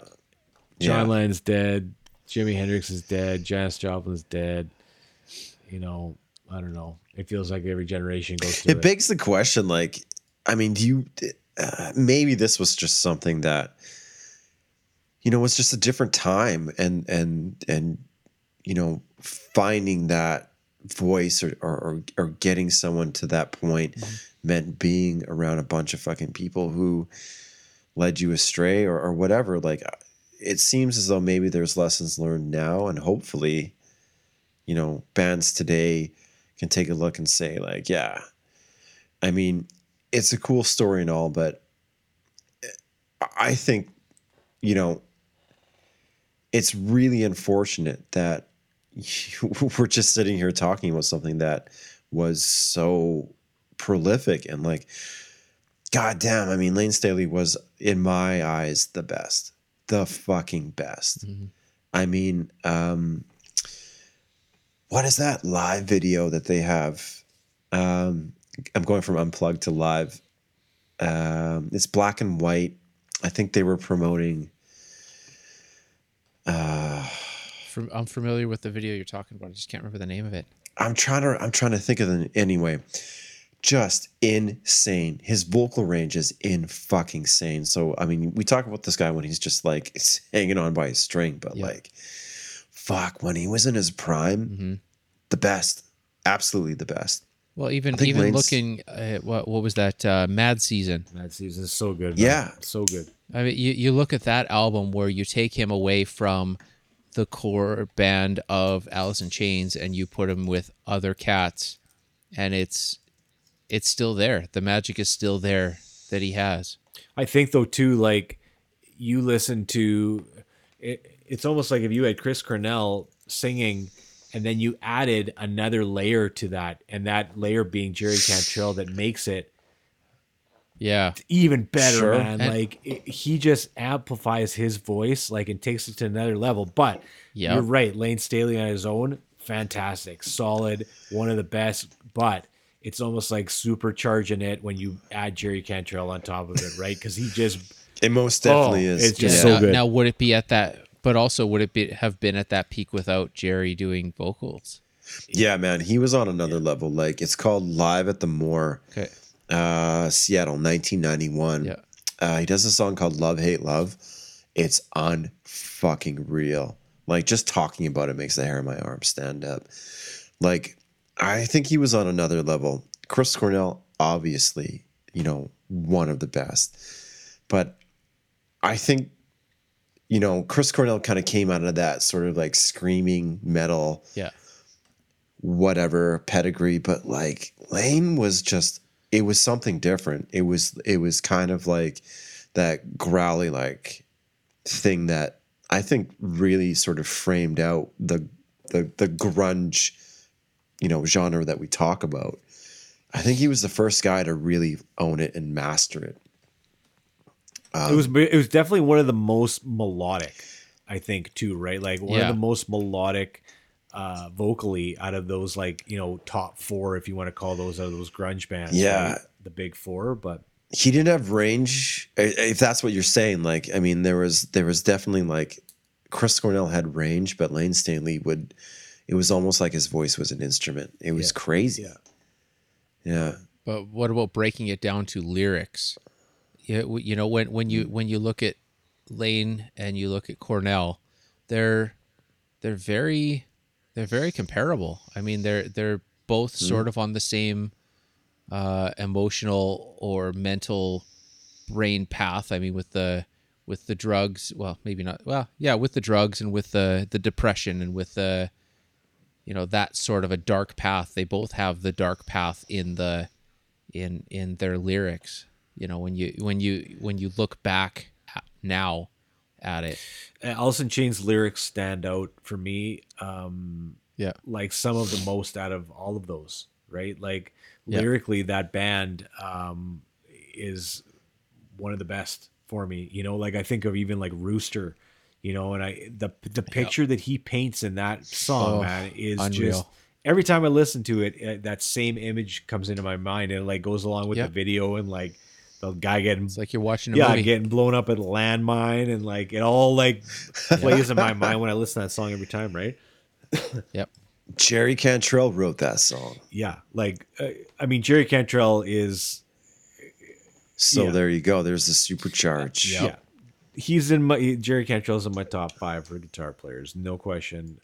S3: John
S4: yeah.
S3: Lennon's dead. Jimi Hendrix is dead. Janis Joplin's dead. You know, I don't know. It feels like every generation goes through
S4: it
S3: it.
S4: begs the question like i mean do you uh, maybe this was just something that you know was just a different time and and and you know finding that voice or or, or, getting someone to that point meant being around a bunch of fucking people who led you astray or, or whatever like it seems as though maybe there's lessons learned now and hopefully you know bands today can take a look and say like yeah i mean it's a cool story and all but eh, i think you know it's really unfortunate that we're just sitting here talking about something that was so prolific and like god damn i mean layne staley was in my eyes the best the fucking best i mean um what is that live video that they have? Um, I'm going from unplugged to live. Um, it's black and white. I think they were promoting.
S2: From, I'm familiar with the video you're talking about I just can't remember the name of it
S4: I'm trying to. I'm trying to think of it anyway. Just insane. His vocal range is in fucking insane. So I mean, we talk about this guy when he's just like hanging on by a string, but
S2: Yeah.
S4: like, fuck, when he was in his prime, the best, absolutely the best.
S2: well even even
S4: Layne's-
S2: looking at what what was that uh, mad season
S3: Mad season is so good. man.
S4: Yeah.
S3: so good.
S2: I mean, you, you look at that album where you take him away from the core band of Alice in Chains and you put him with other cats, and it's it's still there. The magic is still there that he has.
S3: I think though too, like you listen to it, it's almost like if you had Chris Cornell singing and then you added another layer to that, and that layer being Jerry Cantrell that makes it
S2: Yeah,
S3: even better,
S4: Sure.
S3: man.
S2: And-
S3: like it, he just amplifies his voice, like and takes it to another level. But
S2: Yep.
S3: you're right, Layne Staley on his own, fantastic, solid, one of the best. But it's almost like supercharging it when you add Jerry Cantrell on top of it, right? Because he just
S4: It most definitely
S3: Oh,
S4: is.
S3: it's just
S2: Yeah.
S3: so
S2: now,
S3: good.
S2: now, would it be at that? But also, would it be have been at that peak without Jerry doing vocals?
S4: Yeah, man, he was on another level. Like it's called Live at the Moore,
S2: Okay.
S4: uh, Seattle, 1991.
S2: Yeah.
S4: Uh, he does a song called Love Hate Love. It's unfucking real. Like just talking about it makes the hair on my arm stand up. Like I think he was on another level. Chris Cornell, obviously, you know, one of the best. But I think, you know, Chris Cornell kind of came out of that sort of like screaming metal
S2: Yeah.
S4: whatever pedigree but like layne was just it was something different it was it was kind of like that growly like thing that i think really sort of framed out the the the grunge you know genre that we talk about i think he was the first guy to really own it and master it
S3: it was it was definitely one of the most melodic, I think too, right? Like one
S2: Yeah.
S3: of the most melodic uh vocally out of those like, you know, top four if you want to call those out of those grunge bands.
S4: Yeah.
S3: right? The big four, but
S4: he didn't have range if that's what you're saying like i mean there was there was definitely like chris cornell had range but layne staley would it was almost like his voice was an instrument it was
S3: Yeah.
S4: crazy
S3: Yeah.
S4: yeah
S2: But what about breaking it down to lyrics? You, you know when when you when you look at Layne and you look at Cornell, they're they're very they're very comparable. I mean they're they're both sort of on the same uh, emotional or mental brain path. I mean with the with the drugs, well maybe not. Well yeah, with the drugs and with the the depression and with the you know that sort of a dark path. They both have the dark path in the in in their lyrics you know when you when you when you look back now at it
S3: Uh, Alice in Chains lyrics stand out for me. Um,
S2: yeah
S3: like some of the most out of all of those, right? Like
S2: Yeah.
S3: lyrically, that band um, is one of the best for me. You know, like I think of even like Rooster, you know, and I the the picture that he paints in that song,
S2: Oh,
S3: man, is
S2: unreal.
S3: just every time I listen to it, uh, that same image comes into my mind and it like goes along with
S2: Yep.
S3: the video and like the guy getting
S2: it's like you're watching a
S3: yeah,
S2: movie
S3: getting blown up at a landmine and like it all like plays in my mind when I listen to that song every time, right?
S2: yep
S4: Jerry Cantrell wrote that song.
S3: Yeah, like uh, I mean, Jerry Cantrell is
S4: So
S3: Yeah.
S4: there you go. There's the supercharge.
S3: yeah, he's in my Jerry Cantrell's in my top five for guitar players, no question,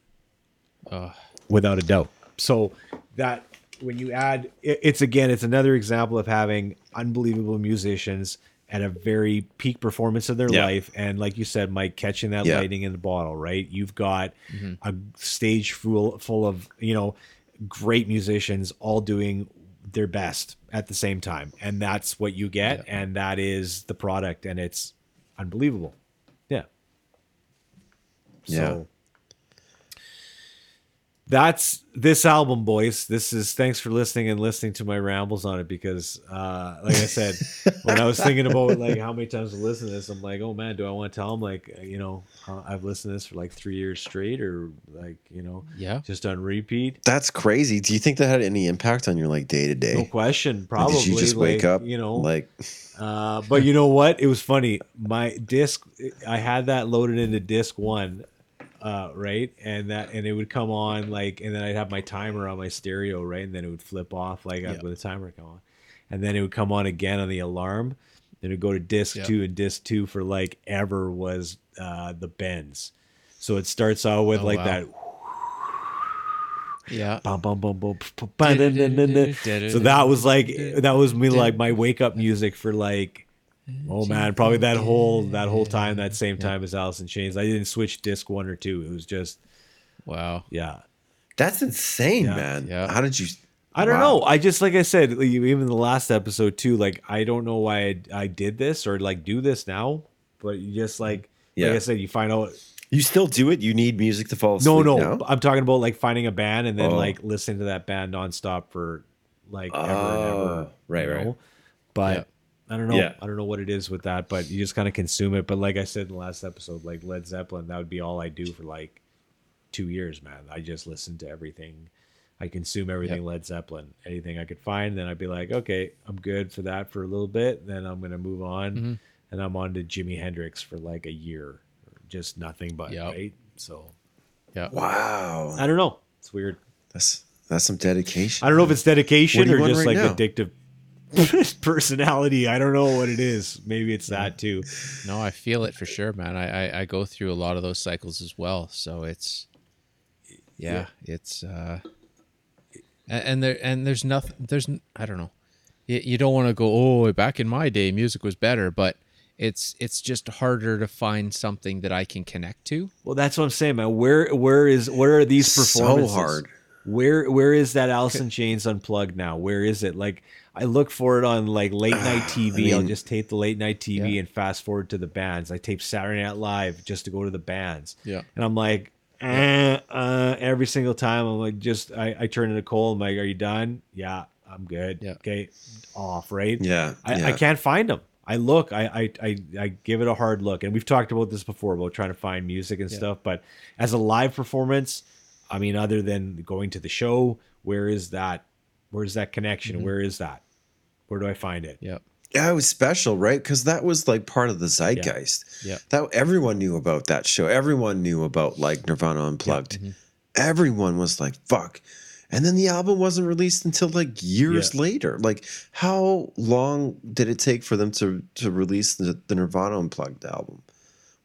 S2: uh,
S3: without a doubt. So that when you add, it- it's again, it's another example of having unbelievable musicians at a very peak performance of their
S4: Yeah.
S3: life, and like you said, Mike, catching that
S4: Yeah.
S3: lightning in the bottle, right? You've got a stage full full of you know great musicians all doing their best at the same time, and that's what you get, and that is the product, and it's unbelievable. Yeah.
S4: Yeah.
S3: So that's this album, boys. This is thanks for listening and listening to my rambles on it because, uh, like I said, when I was thinking about like how many times to listen to this, I'm like, oh man, do I want to tell them like you know uh, I've listened to this for like three years straight or like you know
S2: yeah
S3: just on repeat?
S4: That's crazy. Do you think that had any impact on your like day to day?
S3: No question, probably.
S4: Did you just wake up,
S3: You know,
S4: like
S3: Uh, but you know what? It was funny. My disc, I had that loaded into disc one, uh, right, and that and it would come on like, and then I'd have my timer on my stereo, right, and then it would flip off like
S2: Yeah.
S3: with the timer come on, and then it would come on again on the alarm. Then it would go to disc
S2: Yeah.
S3: two, and disc two for like ever was uh, the bends. So it starts out with
S2: Oh,
S3: like
S2: wow.
S3: that
S2: yeah
S3: bum bum bum bum. So that was like that was me like my wake up music for like oh man probably that whole that whole time that same time as Alice in Chains. I didn't switch disc one or two. It was just
S2: wow
S3: yeah.
S4: that's insane,
S3: Yeah.
S4: man.
S2: Yeah.
S4: How did you?
S3: I don't
S4: Wow.
S3: know. I just like I said even the last episode too. Like I don't know why I, I did this or like do this now, but you just like
S4: Yeah.
S3: like I said, you find out.
S4: You still do it? You need music to fall
S3: No,
S4: asleep
S3: no,
S4: now?
S3: I'm talking about like finding a band and then
S4: Oh.
S3: like listening to that band nonstop for like ever and ever.
S4: Oh, right, right.
S3: know? But
S2: Yeah.
S3: I don't know.
S4: Yeah.
S3: I don't know what it is with that, but you just kind of consume it. But like I said in the last episode, like Led Zeppelin, that would be all I do for like two years, man. I just listen to everything. I consume everything Led Zeppelin, anything I could find. Then I'd be like, okay, I'm good for that for a little bit. Then I'm gonna move on,
S2: Mm-hmm.
S3: and I'm on to Jimi Hendrix for like a year, just nothing but
S2: Yep.
S3: right. So
S2: yeah
S4: Wow,
S3: I don't know. It's weird.
S4: that's that's some dedication.
S3: I don't know if it's dedication
S4: What are you
S3: or just
S4: right
S3: like
S4: now?
S3: addictive personality. I don't know what it is. Maybe it's that too.
S2: no i feel it for sure man I, I i go through a lot of those cycles as well so it's yeah, it's uh and, and there and there's nothing there's I don't know you, you don't want to go oh back in my day music was better but it's it's just harder to find something that i can connect to
S3: Well, that's what I'm saying, man. Where where is where are these performances?
S4: So hard.
S3: Where where is that in Chains unplugged now? Where is it? Like I look for it on like late night TV. I'll just tape the late night TV
S2: Yeah.
S3: and fast forward to the bands. I tape Saturday Night Live just to go to the bands.
S2: Yeah.
S3: and I'm like, eh, uh, every single time I'm like, just I, I turn to Nicole. I'm like, are you done? Yeah, I'm good.
S2: Yeah.
S3: Okay, off. Right.
S4: Yeah,
S3: I,
S4: yeah.
S3: I can't find them. I look, I, I, I, I give it a hard look, and we've talked about this before about trying to find music and stuff. But as a live performance, I mean, other than going to the show, where is that? Where's that connection? Where is that? Where do I find it?
S2: yep
S4: Yeah, it was special, right? Because that was like part of the zeitgeist.
S2: Yeah.
S4: That everyone knew about that show. Everyone knew about like Nirvana Unplugged.
S2: Mm-hmm.
S4: Everyone was like, "Fuck," And then the album wasn't released until like years
S3: Yeah.
S4: later. Like, how long did it take for them to to release the, the Nirvana Unplugged album?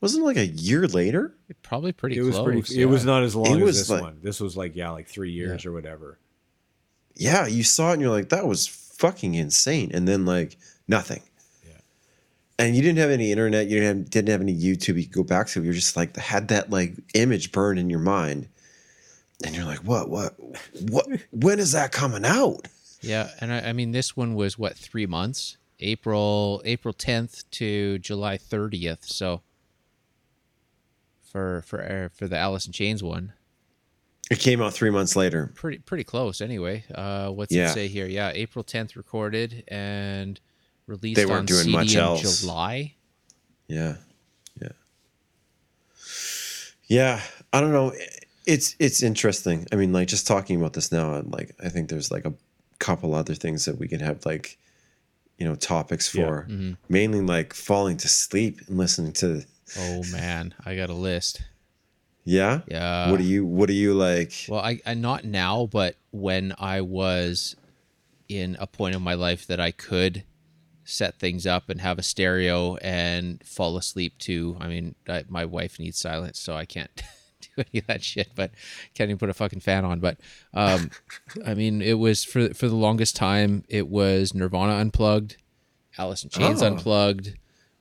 S4: Wasn't it like a year later?
S2: Probably pretty
S3: it was
S2: close.
S3: pretty.
S2: yeah.
S3: It was not as long
S4: It
S3: as
S4: was
S3: this
S4: like-
S3: one. This was like yeah, like three years or whatever.
S4: Yeah, you saw it and you're like, that was fucking insane. And then like nothing.
S3: Yeah.
S4: And you didn't have any internet, you didn't have, didn't have any YouTube you could go back to. You're just like had that like image burned in your mind. And you're like, what, what, what, when is that coming out?
S2: Yeah, and I, I mean this one was what three months? April April tenth to July thirtieth. So for for uh, for the Alice in Chains one,
S4: It came out three months later.
S2: pretty pretty close anyway. Uh, what's
S4: Yeah.
S2: it say here? Yeah, April tenth recorded and released
S4: They weren't
S2: on
S4: doing
S2: CD
S4: much
S2: in
S4: else.
S2: July.
S4: Yeah. Yeah. Yeah. I don't know. It's it's interesting. I mean, like just talking about this now, I'm like I think there's like a couple other things that we can have like, you know, topics
S3: Yeah.
S4: for.
S2: Mm-hmm.
S4: Mainly like falling to sleep and listening to
S2: Oh man, I got a list.
S4: Yeah?
S2: Yeah.
S4: what do you what do you like?
S2: Well, I, I not now, but when I was in a point of my life that I could set things up and have a stereo and fall asleep to. I mean, I, my wife needs silence, so I can't do any of that shit. But can't even put a fucking fan on. But um, I mean, it was for for the longest time. It was Nirvana unplugged, Alice in Chains
S4: Oh.
S2: unplugged.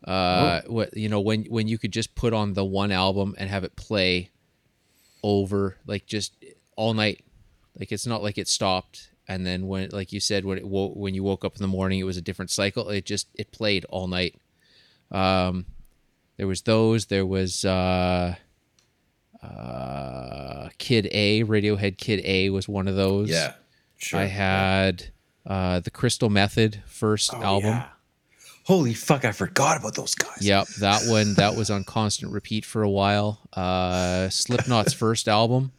S2: Uh, what you know when when you could just put on the one album and have it play over like just all night. Like it's not like it stopped. And then when like you said when it wo- when you woke up in the morning it was a different cycle. It just it played all night. Um there was those. There was uh uh kid a radiohead kid a was one of those.
S4: Yeah, Sure.
S2: i had uh the crystal method first
S3: Oh,
S2: album.
S3: yeah.
S4: Holy fuck, I forgot about those guys.
S2: Yep, that one that was on constant repeat for a while. Uh Slipknot's first album.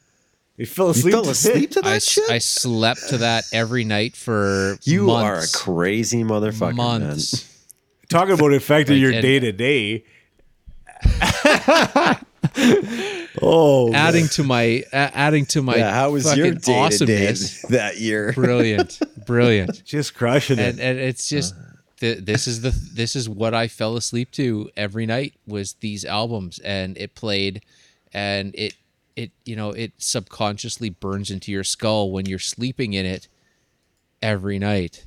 S3: They fell
S4: You
S3: asleep.
S4: fell
S3: to
S4: asleep to that
S2: I, s-
S4: shit?
S2: I slept to that every night for
S4: you
S2: months.
S4: are a crazy motherfucker, man.
S2: months.
S3: Talking about affecting
S2: Like,
S3: your day to day. Oh,
S2: Adding to my a- adding to my
S4: yeah, how was your
S2: fucking
S4: day
S2: awesomeness.
S4: that year?
S2: Brilliant, brilliant,
S3: just crushing it.
S2: and and it's just th- this is the this is what I fell asleep to every night was these albums, and it played, and it it you know it subconsciously burns into your skull when you're sleeping in it every night.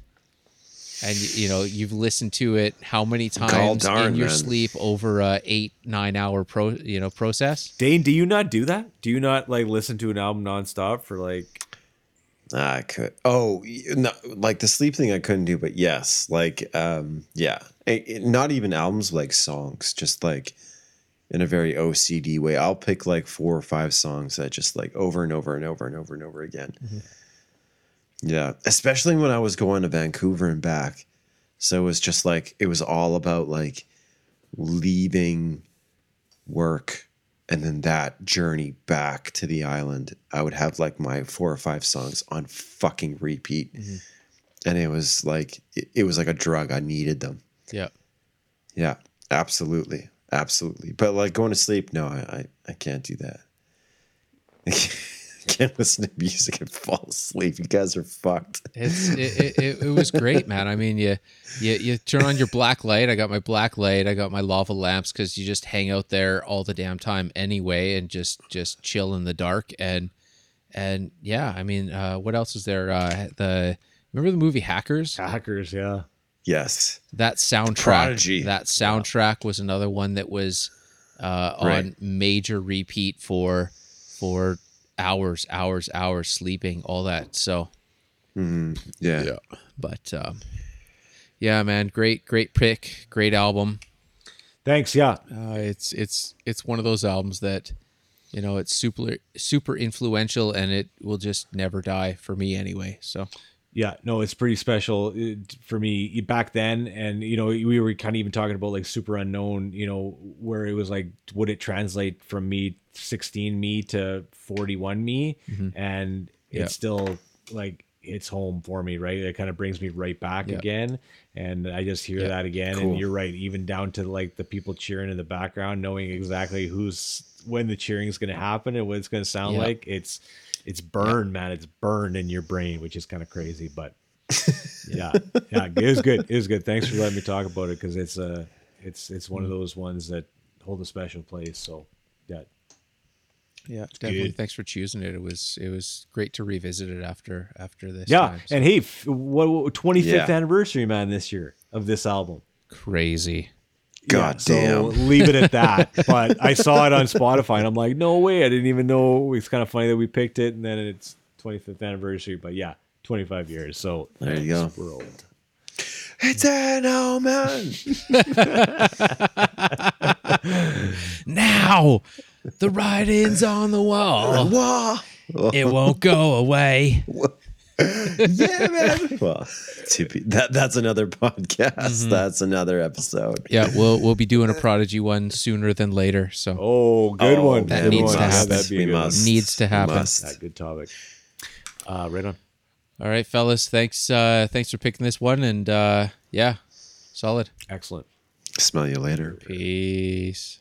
S2: And you know you've listened to it how many times
S4: darn,
S2: in your
S4: man.
S2: sleep over a eight nine hour pro you know process.
S3: Dane, do you not do that? Do you not like listen to an album nonstop for like?
S4: I could. Oh, no, like the sleep thing I couldn't do, but yes, like um, yeah, It- it- not even albums, like songs, just like in a very OCD way. I'll pick like four or five songs that just like over and over and over and over and over again. Yeah, especially when I was going to Vancouver and back. So it was just like it was all about like leaving work and then that journey back to the island. I would have like my four or five songs on fucking repeat. Mm-hmm. And it was like it, it was like a drug. I needed them.
S2: Yeah.
S4: Yeah, absolutely. Absolutely. But like going to sleep, no, I I, I can't do that. I can't listen to music and fall asleep. You guys are fucked.
S2: It's it, it, it, it was great, man. I mean, you, you you turn on your black light. I got my black light. I got my lava lamps because you just hang out there all the damn time anyway, and just just chill in the dark. And and yeah, I mean, uh, what else is there? Uh, the remember the movie Hackers?
S3: Hackers, yeah.
S4: Yes.
S2: That soundtrack.
S4: Prodigy.
S2: That soundtrack was another one that was uh, on
S4: Right.
S2: major repeat for for hours, hours, hours sleeping, all that. So.
S4: Yeah.
S2: but um, yeah, man, great, great pick, great album.
S3: Thanks. Yeah.
S2: Uh, it's it's it's one of those albums that you know it's super super influential and it will just never die for me anyway. So
S3: Yeah, no, it's pretty special uh, for me back then. And, you know, we were kind of even talking about like super unknown, you know, where it was like, would it translate from me 16 me to 41 me? And
S2: Yeah.
S3: it's still like, hits home for me, right? It kind of brings me right back
S2: Yeah.
S3: again. And I just hear
S2: Yeah,
S3: that again.
S4: cool.
S3: And you're right, even down to like the people cheering in the background, knowing exactly who's when the cheering is going to happen and what it's going to sound
S2: Yeah.
S3: like. It's, it's burned, man. It's burned in your brain, which is kind of crazy, but yeah, yeah, it was good. It was good. Thanks for letting me talk about it because it's uh it's it's one of those ones that hold a special place. So yeah,
S2: Yeah, definitely.
S3: good.
S2: Thanks for choosing it. It was it was great to revisit it after after this.
S3: yeah.
S2: time, so-
S3: And hey, f- what twenty fifth
S4: Yeah.
S3: anniversary, man, this year of this album.
S2: crazy.
S4: God damn.
S3: So leave it at that. But I saw it on Spotify and I'm like, no way. I didn't even know. It's kind of funny that we picked it and then it's 25th anniversary. But yeah, 25 years. So
S4: There you go.
S3: We're.
S4: It's an omen.
S2: Now, the writing's on the wall.
S4: Wah.
S2: It won't go away.
S4: Yeah, man. Well, to be, that that's another podcast.
S3: Mm-hmm.
S4: That's another episode.
S2: Yeah, we'll we'll be doing a prodigy one sooner than later. So
S3: Oh, good
S4: Oh,
S3: one.
S2: that
S3: good
S2: needs
S3: one.
S2: to
S3: Yeah,
S2: happen.
S3: that'd be a
S4: we must.
S2: Needs to
S4: We
S2: happen.
S4: must.
S3: Yeah, good topic. Uh, right on.
S2: all right, fellas, thanks uh thanks for picking this one and uh yeah, solid.
S3: Excellent.
S4: Smell you later.
S2: Peace.